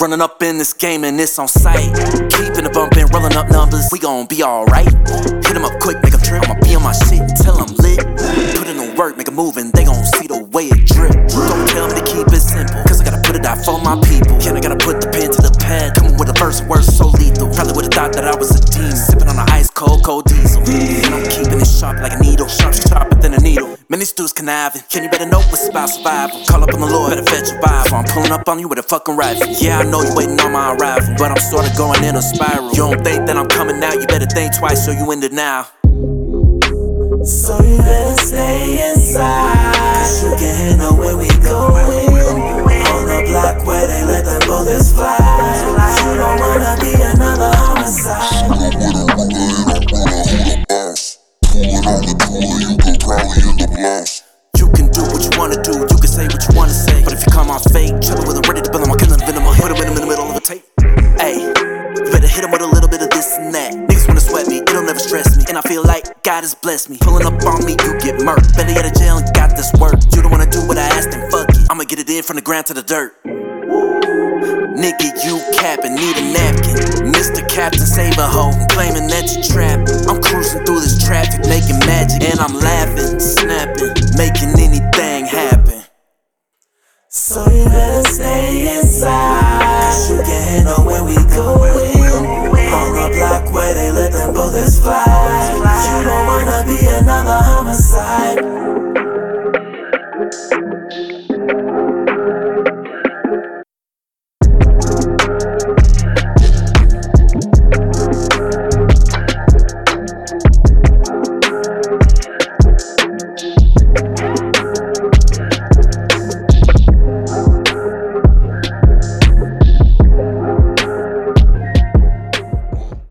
Running up in this game and it's on sight. Keeping the bump and rolling up numbers, we gon' be alright. Hit 'em up quick, make 'em trip. I'ma be on my shit till I'm lit. Put in the work, make make 'em move, and they gon' see the way it drip. Don't tell me to keep it simple, cause I gotta put it out for my people. Yeah, I gotta put the pen to the pad. Coming with a verse, word so lethal. Probably would've thought that I was a demon. Sipping on an ice cold, cold diesel. And I'm keeping it sharp like a needle. Sharp, sharp, Many stews conniving, Can you better know what's about survival. Call up on the Lord, better fetch your Bible. I'm pulling up on you with a fucking rifle. Yeah, I know you waiting on my arrival, but I'm sorta going in a spiral. You don't think that I'm coming out, you better think twice, so you end it wanna do, you can say what you wanna say. But if you come off fake, chillin' with a ready to build on my killing venom, I'll put him in the middle of a tape. Ayy, better hit him with a little bit of this and that. Niggas wanna sweat me, it'll never stress me. And I feel like God has blessed me. Pulling up on me, you get murked. Belly out of jail and got this work. You don't wanna do what I asked, then fuck it. I'ma get it in from the ground to the dirt. Nigga, you capping, need a napkin. Mr. Captain, save a hoe. Claiming that you trap. I'm cruising through this traffic, making magic. And I'm laughing, is fly. You don't wanna be another homicide.